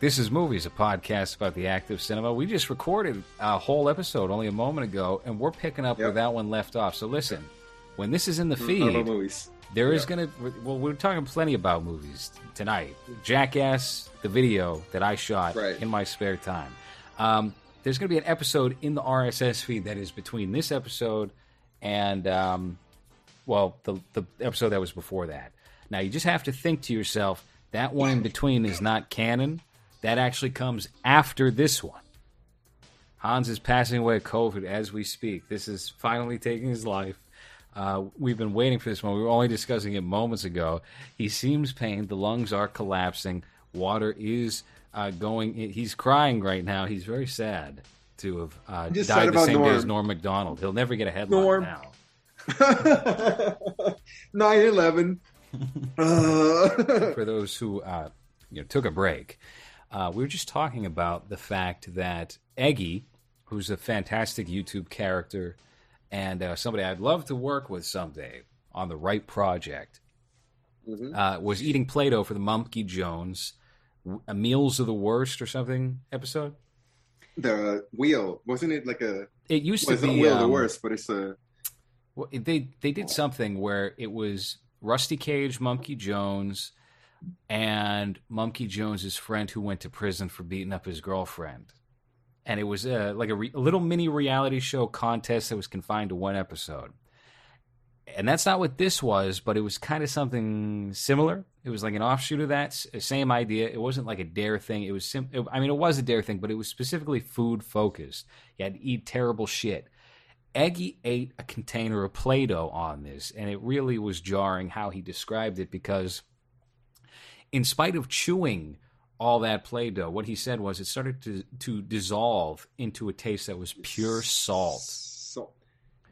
This is Movies, a podcast about the active cinema. We just recorded a whole episode only a moment ago, and we're picking up where that one left off. So listen, when this is in the About feed, movies. there is Yeah. going to, well, we're talking plenty about movies tonight. Jackass, the video that I shot Right. in my spare time. Um, there's going to be an episode in the RSS feed that is between this episode and, um, well, the, the episode that was before that. Now, you just have to think to yourself, that one in between is not canon. That actually comes after this one. Hans is passing away of COVID as we speak. This is finally taking his life. Uh, we've been waiting for this one. We were only discussing it moments ago. He seems pained. The lungs are collapsing. Water is uh, going. He's crying right now. He's very sad to have uh, died the same day as Norm. Norm Macdonald. He'll never get a headline Norm. now. 9-11. Uh, for those who uh, you know took a break, uh, we were just talking about the fact that Eggy, who's a fantastic YouTube character and uh, somebody I'd love to work with someday on the right project, Mhm. uh, was eating Play-Doh for the Monkey Jones w- Meals of the Worst or something episode. the wheel. Wasn't it like a... It used to be wheel of the um, worst, but it's a... Well, they they did something where it was Rusty Cage, Monkey Jones, and Monkey Jones's friend who went to prison for beating up his girlfriend, and it was uh, like a, re- a little mini reality show contest that was confined to one episode. And that's not what this was, but it was kind of something similar. It was like an offshoot of that, same idea. It wasn't like a dare thing. It was sim- I mean, it was a dare thing, but it was specifically food focused. You had to eat terrible shit. Eggy ate a container of Play Doh on this, and it really was jarring how he described it because, in spite of chewing all that Play-Doh, what he said was it started to, to dissolve into a taste that was pure salt. So,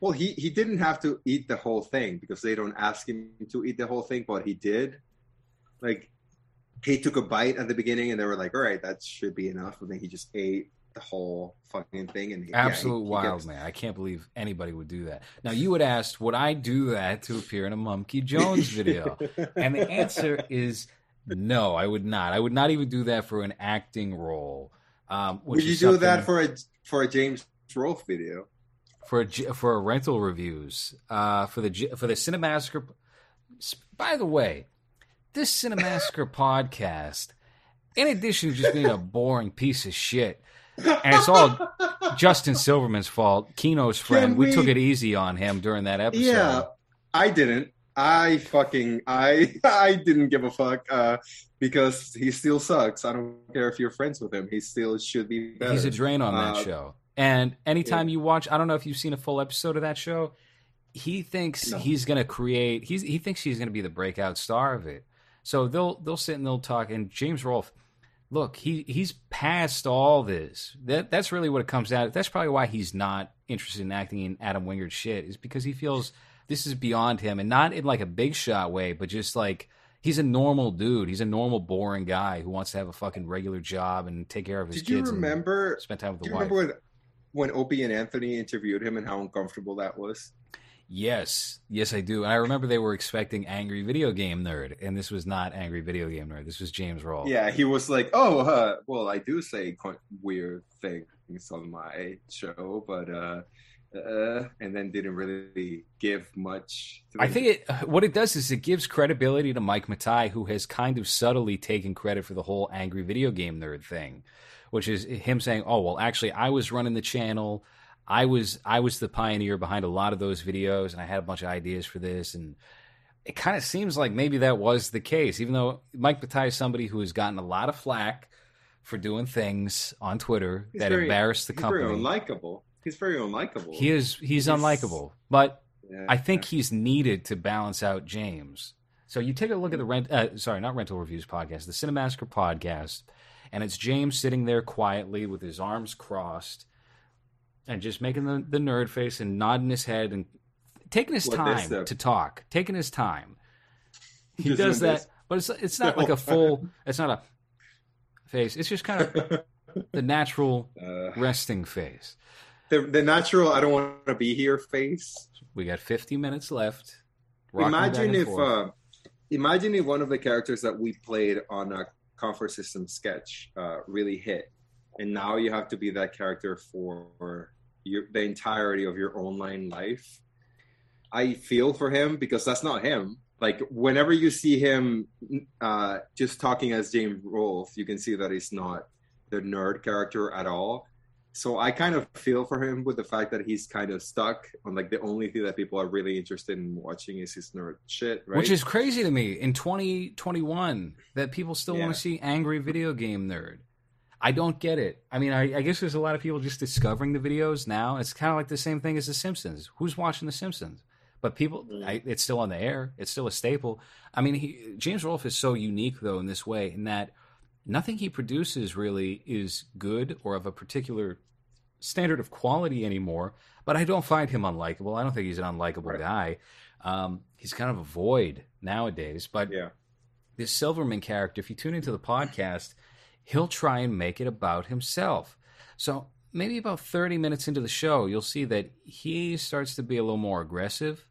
well, he, he didn't have to eat the whole thing because they don't ask him to eat the whole thing, but he did. Like, he took a bite at the beginning and they were like, all right, that should be enough. And then he just ate the whole fucking thing. And he, yeah, he- Absolute he wild, gets- man. I can't believe anybody would do that. Now, you would ask, would I do that to appear in a Monkey Jones video? And the answer is no, I would not. I would not even do that for an acting role. Um, Would you do that for a for a James Rolfe video? for a, for a rental reviews uh, for the J- for the Cinemassacre. By the way, this Cinemassacre podcast, in addition to just being a boring piece of shit, and it's all Justin Silverman's fault. Kino's friend, we, we- took it easy on him during that episode. Yeah, I didn't. I fucking I I didn't give a fuck uh, because he still sucks. I don't care if you're friends with him. He still should be better. he's a drain on that Uh, show. And anytime you watch, I don't know if you've seen a full episode of that show. He thinks No. he's going to create. He's he thinks he's going to be the breakout star of it. So they'll they'll sit and they'll talk. And James Rolfe, look, he he's past all this. That that's really what it comes out. Of. That's probably why he's not interested in acting in Adam Wingard shit. Is because he feels this is beyond him, and not in like a big shot way, but just like he's a normal dude. He's a normal, boring guy who wants to have a fucking regular job and take care of his Did you kids. and remember? spend time with Do the you wife. remember when, when Opie and Anthony interviewed him and how uncomfortable that was? Yes, yes, I do. And I remember they were expecting Angry Video Game Nerd, and this was not Angry Video Game Nerd. This was James Rolfe. Yeah, he was like, "Oh, uh, well, I do say weird things on my show, but." uh uh, and then didn't really give much. To I think it what it does is it gives credibility to Mike Matei, who has kind of subtly taken credit for the whole Angry Video Game Nerd thing, which is him saying, "Oh, well, actually, I was running the channel." I was I was the pioneer behind a lot of those videos, and I had a bunch of ideas for this. And it kind of seems like maybe that was the case, even though Mike Matei is somebody who has gotten a lot of flack for doing things on Twitter He's that very- embarrass the company. very unlikable. He's very unlikable. he is he's He's- unlikable, but Yeah. I think he's needed to balance out James. So you take a look at the rent, uh, sorry, not rental reviews podcast, the Cinemassacre podcast, and it's James sitting there quietly with his arms crossed and just making the, the nerd face and nodding his head and taking his What time to talk, taking his time. He Just does that, this. but it's it's not like a full. It's not a face. It's just kind of the natural Uh, resting face. The the natural I don't want to be here face. We got 50 minutes left. Imagine if uh, imagine if one of the characters that we played on a comfort system sketch uh, really hit, and now you have to be that character for your, the entirety of your online life. I feel for him because that's not him. Like whenever you see him uh, just talking as James Rolfe, you can see that he's not the nerd character at all. So I kind of feel for him with the fact that he's kind of stuck on like the only thing that people are really interested in watching is his nerd shit, right? Which is crazy to me in 2021 that people still Yeah. want to see angry video game nerd. I don't get it. I mean, I, I guess there's a lot of people just discovering the videos now. It's kind of like the same thing as The Simpsons. Who's watching The Simpsons? But people, mm. I, it's still on the air. It's still a staple. I mean, he, James Rolfe is so unique though in this way, in that nothing he produces really is good or of a particular standard of quality anymore. But I don't find him unlikable. I don't think he's an unlikable Right. guy. Um, he's kind of a void nowadays. But yeah. this Silverman character, if you tune into the podcast, he'll try and make it about himself. So maybe about 30 minutes into the show, you'll see that he starts to be a little more aggressive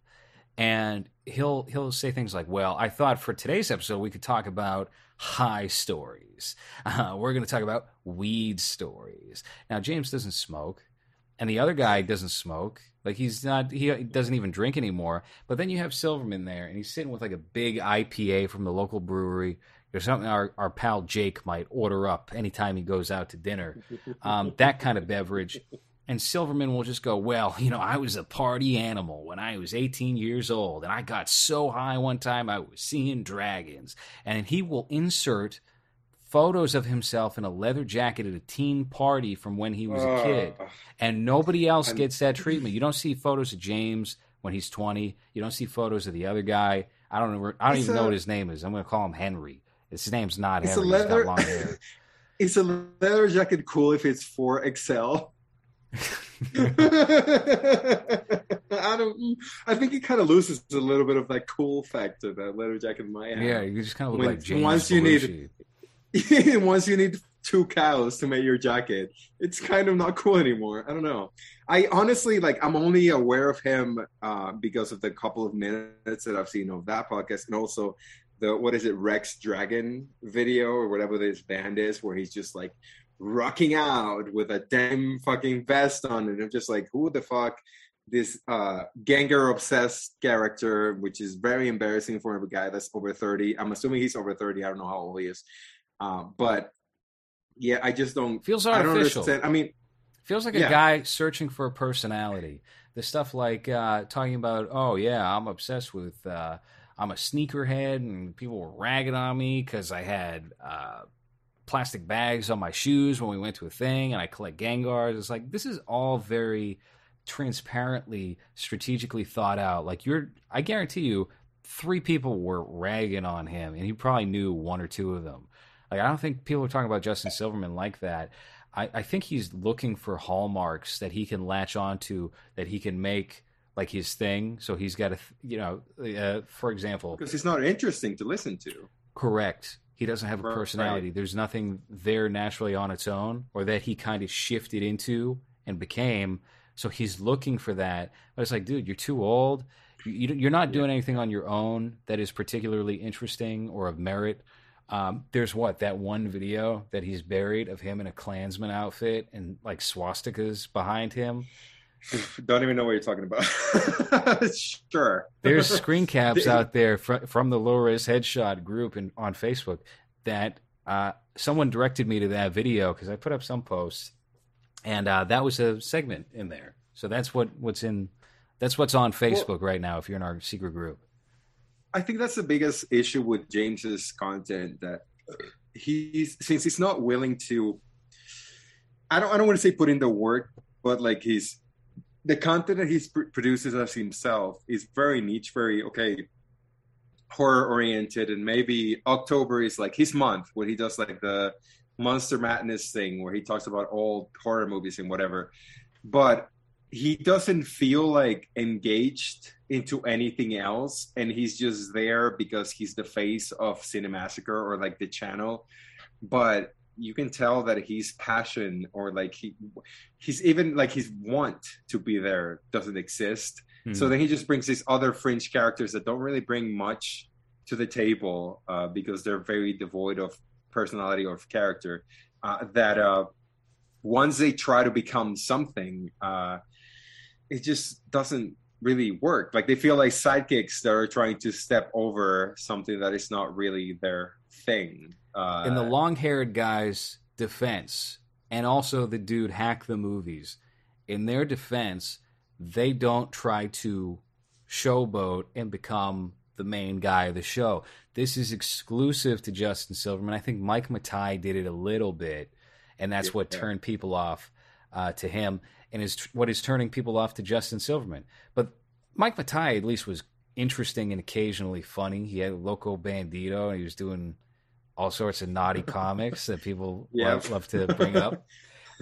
and he'll he'll say things like, "Well, I thought for today's episode we could talk about high stories. Uh, we're going to talk about weed stories." Now, James doesn't smoke, and the other guy doesn't smoke. Like he's not he doesn't even drink anymore. But then you have Silverman there, and he's sitting with like a big IPA from the local brewery. There's something our, our pal Jake might order up anytime he goes out to dinner. Um, that kind of beverage. And Silverman will just go, Well, you know, I was a party animal when I was 18 years old, and I got so high one time I was seeing dragons. And he will insert photos of himself in a leather jacket at a teen party from when he was a kid. And nobody else I'm- gets that treatment. You don't see photos of James when he's 20. You don't see photos of the other guy. I don't know. I don't It's even know what his name is. I'm going to call him Henry. His name's not It's a Henry. He's got long hair. Is a leather jacket cool if it's for Excel? I don't. I think it kind of loses a little bit of that cool factor that leather jacket might have. yeah, you just kind of look When- like James. once you need- Once you need two cows to make your jacket, it's kind of not cool anymore. I don't know. I honestly like. I'm only aware of him uh, because of the couple of minutes that I've seen of that podcast, and also the what is it Rex Dragon video or whatever this band is, where he's just like rocking out with a damn fucking vest on, and I'm just like, who the fuck? This uh Gengar obsessed character, which is very embarrassing for a guy that's over 30. I'm assuming he's over 30. I don't know how old he is. Uh, but yeah, I just don't Feels I don't artificial. understand. I mean, Feels like a guy searching for a personality. The stuff like uh, talking about, oh yeah, I'm obsessed with, uh, I'm a sneakerhead, and people were ragging on me because I had uh, plastic bags on my shoes when we went to a thing, and I collect Gengars. It's like this is all very transparently, strategically thought out. Like you're, I guarantee you, three people were ragging on him, and he probably knew one or two of them. Like I don't think people are talking about Justin Silverman like that. I, I think he's looking for hallmarks that he can latch onto, that he can make like his thing. So he's got a, you know, uh, for example, because it's not interesting to listen to. correct. He doesn't have a Right. personality. There's nothing there naturally on its own, or that he kind of shifted into and became. So he's looking for that. But it's like, dude, you're too old. You, you, you're not doing anything on your own that is particularly interesting or of merit. Um, there's what that one video that he's buried of him in a Klansman outfit and like swastikas behind him. Don't even know what you're talking about. sure. There's screen caps out there fr- from the low res headshot group and on Facebook that uh, someone directed me to that video because I put up some posts, and uh, that was a segment in there. So that's what what's in that's what's on Facebook right now. If you're in our secret group, I think that's the biggest issue with James's content that he's since he's not willing to I don't I don't want to say put in the work, but like he's the content that he pr- produces as himself is very niche, very okay, horror oriented, and maybe October is like his month where he does like the Monster Madness thing where he talks about old horror movies and whatever. But he doesn't feel like engaged into anything else and he's just there because he's the face of cinemassacre or like the channel but you can tell that his passion or like he he's even like his want to be there doesn't exist. So then he just brings these other fringe characters that don't really bring much to the table uh, because they're very devoid of personality or character uh, that uh, once they try to become something, uh, it just doesn't really work. Like they feel like sidekicks that are trying to step over something that is not really their thing. Uh, In the long-haired guy's defense, and also the dude hack the movies. In their defense, they don't try to showboat and become the main guy of the show. This is exclusive to Justin Silverman. I think Mike Matei did it a little bit, and that's what Yeah. turned people off uh, to him, and is what is turning people off to Justin Silverman. But Mike Matei at least was interesting and occasionally funny. He had a Loco Bandito, and he was doing all sorts of naughty comics that people Yeah. love, love to bring up.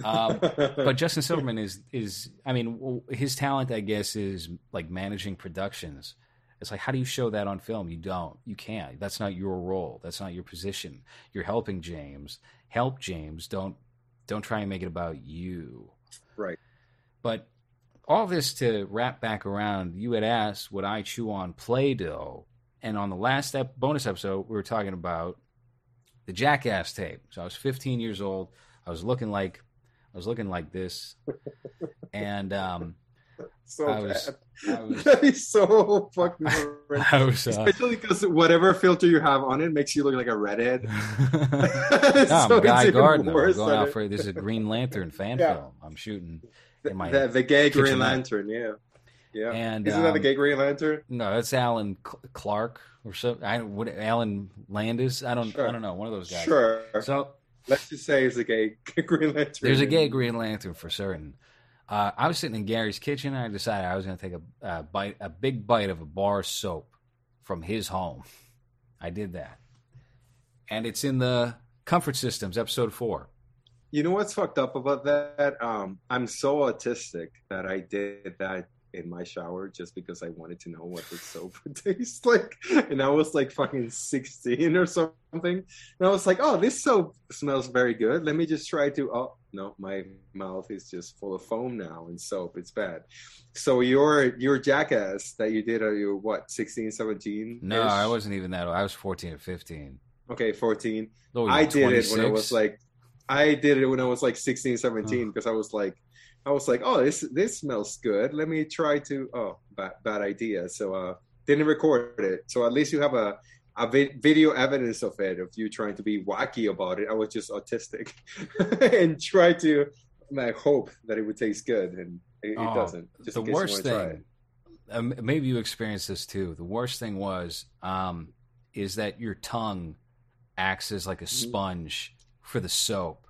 Um, but Justin Silverman is is I mean his talent I guess is like managing productions. It's like how do you show that on film? You don't. You can't. That's not your role. That's not your position. You're helping James. Help James. Don't don't try and make it about you. right. But all this to wrap back around, you had asked would I chew on Play-Doh, and on the last ep- bonus episode we were talking about the Jackass tape. So I was 15 years old. I was looking like I was looking like this, and um, So I was- bad. I was- that is so fucking horrendous. I was. Uh, Especially because whatever filter you have on it makes you look like a redhead. no, I'm Guy Gardner. I'm going out for this is a Green Lantern fan Yeah. film. I'm shooting in my the, the gay Green. Lantern, yeah. Yeah. and Isn't that the um, gay Green Lantern? No, that's Alan Clark or so. I what Alan Landis. I don't. Sure. I don't know. One of those guys. Sure. So Let's just say it's a gay Green Lantern. there's a gay Green Lantern for certain. Uh, I was sitting in Gary's kitchen. and I decided I was going to take a, a bite, a big bite of a bar soap from his home. I did that, and it's in the Comfort Systems episode four. You know what's fucked up about that? Um, I'm so autistic that I did that in my shower just because I wanted to know what the soap would taste like. And I was like fucking 16 or something. And I was like, oh, this soap smells very good. Let me just try to. Oh, no, my mouth is just full of foam now and soap. It's bad. So your your jackass that you did, are you what, 16, 17? No, I wasn't even that old. I was fourteen or fifteen. Okay, 14. Oh, I did it when I was like, I did it when I was like 16, 17 because I was like, I was like, oh, this this smells good. Let me try to. Oh, bad, bad idea. So uh, didn't record it. So at least you have a a vi- video evidence of it of you trying to be wacky about it. I was just autistic and try to like hope that it would taste good, and it, it Oh, doesn't. Just the in case you worst thing, um, maybe you experienced this too. The worst thing was, um, is that your tongue acts as like a Mm-hmm. sponge for the soap,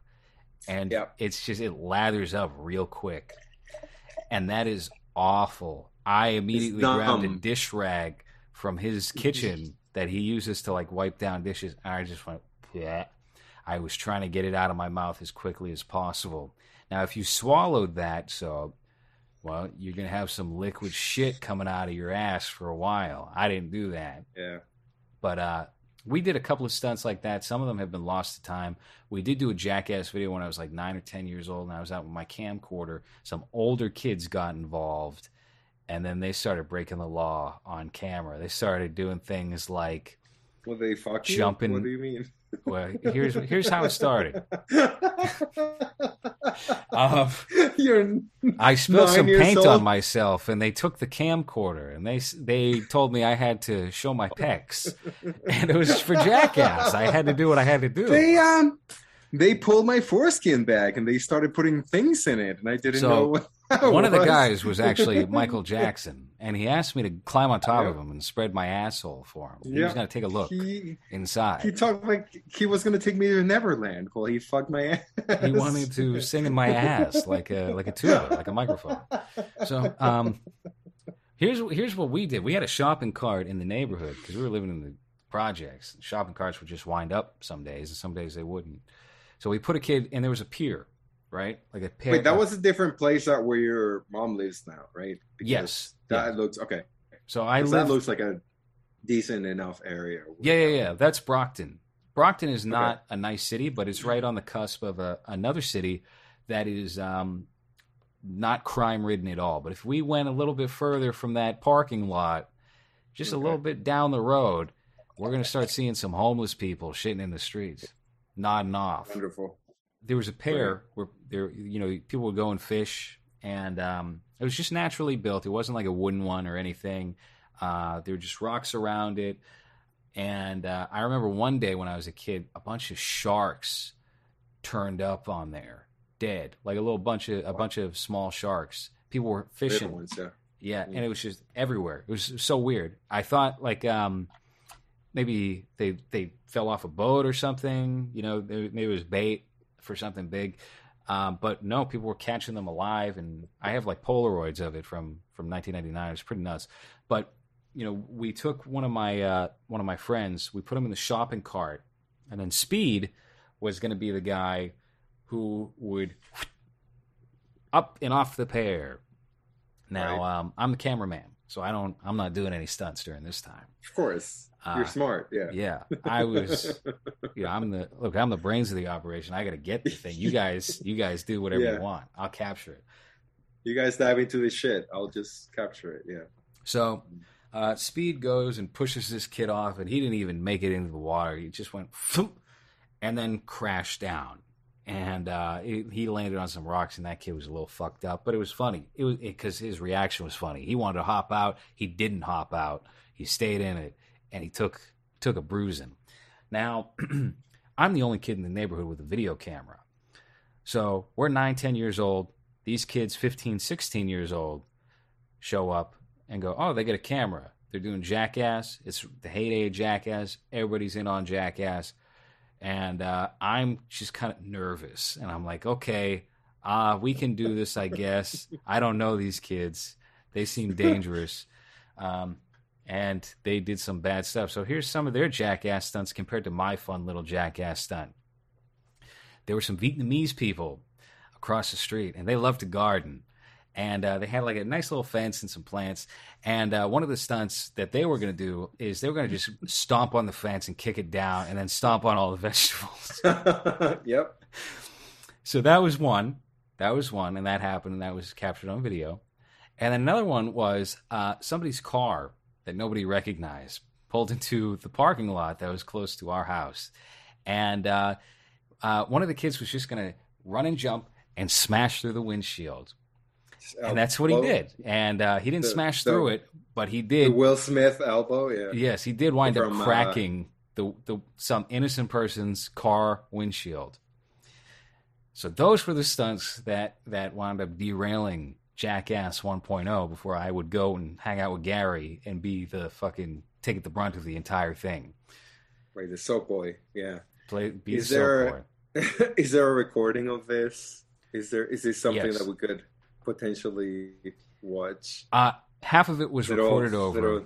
and Yep. it's just it lathers up real quick, and that is awful. I immediately grabbed a dish rag from his kitchen that he uses to like wipe down dishes, and I just went, yeah. I was trying to get it out of my mouth as quickly as possible. Now, if you swallowed that soap, well, you're to have some liquid shit coming out of your ass for a while. I didn't do that. Yeah. But uh, we did a couple of stunts like that. Some of them have been lost to time. We did do a jackass video when I was like nine or 10 years old, and I was out with my camcorder. Some older kids got involved, and then they started breaking the law on camera. They started doing things like, Well, they fuck you? Jumping- What do you mean? Well, here's, here's how it started. Um, I spilled some paint old? on myself, and they took the camcorder, and they they told me I had to show my pecs, and it was for jackass. I had to do what I had to do. They um they pulled my foreskin back and they started putting things in it and I didn't So, know what One of the guys was actually Michael Jackson, and he asked me to climb on top of him and spread my asshole for him. He Yeah. was going to take a look He inside. he talked like he was gonna take me to Neverland. Well, he fucked my ass. He wanted me to sing in my ass like a like a tuba, like a microphone. So, um, here's here's what we did. We had a shopping cart in the neighborhood because we were living in the projects. Shopping carts would just wind up some days, and some days they wouldn't. So we put a kid, and there was a pier, right? Like a pier. Wait, that was a different place out where your mom lives now, right? Because Yes. That Yeah. looks okay. So I live. that looks like a decent enough area. Yeah, yeah, yeah. That's Brockton. Brockton is not a nice city, but it's right on the cusp of a, another city that is um, not crime ridden at all. But if we went a little bit further from that parking lot, just a little bit down the road, we're going to start seeing some homeless people shitting in the streets. Nodding off. Wonderful. There was a pair where there, you know, people would go and fish, and um, it was just naturally built. It wasn't like a wooden one or anything. Uh, there were just rocks around it. And uh, I remember one day when I was a kid, a bunch of sharks turned up on there, dead, like a little bunch of a bunch of small sharks. People were fishing. ones, yeah. Yeah, and it was just everywhere. It was so weird. I thought like um maybe they they fell off a boat or something. You know, maybe it was bait for something big. Um, but no, people were catching them alive, and I have like Polaroids of it from from 1999. It was pretty nuts. But you know, we took one of my uh, one of my friends. We put him in the shopping cart, and then Speed was going to be the guy who would up and off the pair. Now Right. um, I'm the cameraman, so I don't. I'm not doing any stunts during this time. Of course. You're Uh, smart. Yeah. Yeah, I was. yeah, I'm the look. I'm the brains of the operation. I got to get the thing. You guys, you guys do whatever Yeah. you want. I'll capture it. You guys dive into this shit. I'll just capture it. Yeah. So, uh, Speed goes and pushes this kid off, and he didn't even make it into the water. He just went, and then crashed down. And uh, he, he landed on some rocks, and that kid was a little fucked up. But it was funny. It was because his reaction was funny. He wanted to hop out. He didn't hop out. He stayed in it, and he took took a bruising. Now, I'm the only kid in the neighborhood with a video camera. So we're nine, ten years old. These kids, 15, 16 years old, show up and go, oh, they get a camera. They're doing Jackass. It's the heyday of Jackass. Everybody's in on Jackass. And uh, I'm just kind of nervous. And I'm like, okay, uh, we can do this, I guess. I don't know these kids. They seem dangerous. Um, and they did some bad stuff. So here's some of their Jackass stunts compared to my fun little Jackass stunt. There were some Vietnamese people across the street, and they loved to garden and uh, they had like a nice little fence and some plants. And uh, one of the stunts that they were going to do is they were going to just stomp on the fence and kick it down, and then stomp on all the vegetables. yep. so that was one. That was one, and that happened, and that was captured on video. And another one was uh, somebody's car that nobody recognized pulled into the parking lot that was close to our house, and uh, uh, one of the kids was just going to run and jump and smash through the windshield and that's what he did. And uh, he didn't The- smash the- through it, but he The did. Will Smith elbow. Yeah. yes, he did wind From, up uh, cracking the, the some innocent person's car windshield. So those were the stunts that that wound up derailing Jackass 1.0 before I would go and hang out with Gary and be the fucking take the brunt of the entire thing. Right. The soap boy. Yeah. Play be Is the soap there- boy. is there a recording of this? Is there? Is this something Yes. that we could potentially watch? Uh, half of it was Little- recorded over.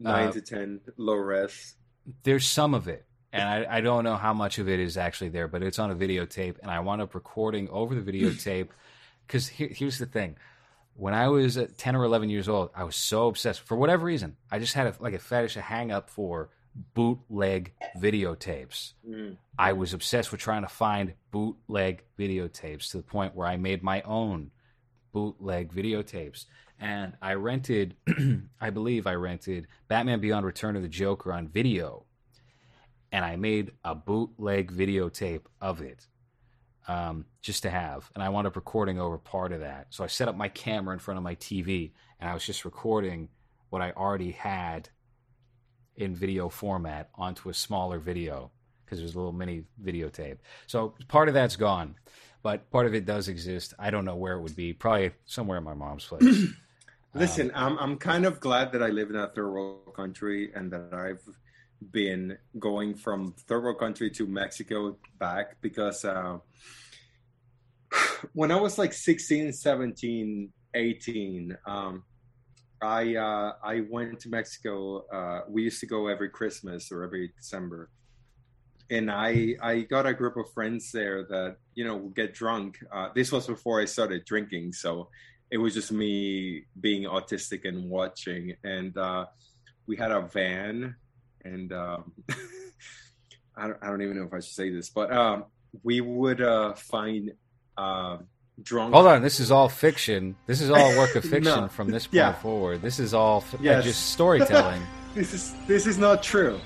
nine Uh, to ten low res. there's some of it and I, I don't know how much of it is actually there but it's on a videotape and i wound up recording over the videotape because here, here's the thing. When i was uh, 10 or 11 years old i was so obsessed. For whatever reason i just had a, like a fetish a hang up for bootleg videotapes. Mm. i was obsessed with trying to find bootleg videotapes to the point where i made my own bootleg videotapes. And i rented i believe i rented batman beyond return of the joker on video. And i made a bootleg videotape of it um, just to have. And i wound up recording over part of that. So i set up my camera in front of my tv and i was just recording what i already had in video format onto a smaller video because there's a little mini videotape. So part of that's gone but part of it does exist. I don't know where it would be. Probably somewhere in my mom's place. Listen, I'm I'm kind of glad that I live in a third world country and that I've been going from third world country to Mexico back because uh, when I was like 16, 17, 18, um, I uh, I went to Mexico. Uh, we used to go every Christmas or every December, and I I got a group of friends there that you know would get drunk. Uh, this was before I started drinking, so it was just me being autistic and watching. And uh, we had a van, and um, I, don't, I don't even know if I should say this, but um, we would uh, find uh, drunk. Hold on, this is all fiction. This is all work of fiction no. from this point yeah. forward. This is all f- uh, yes. just storytelling. this is this is not true.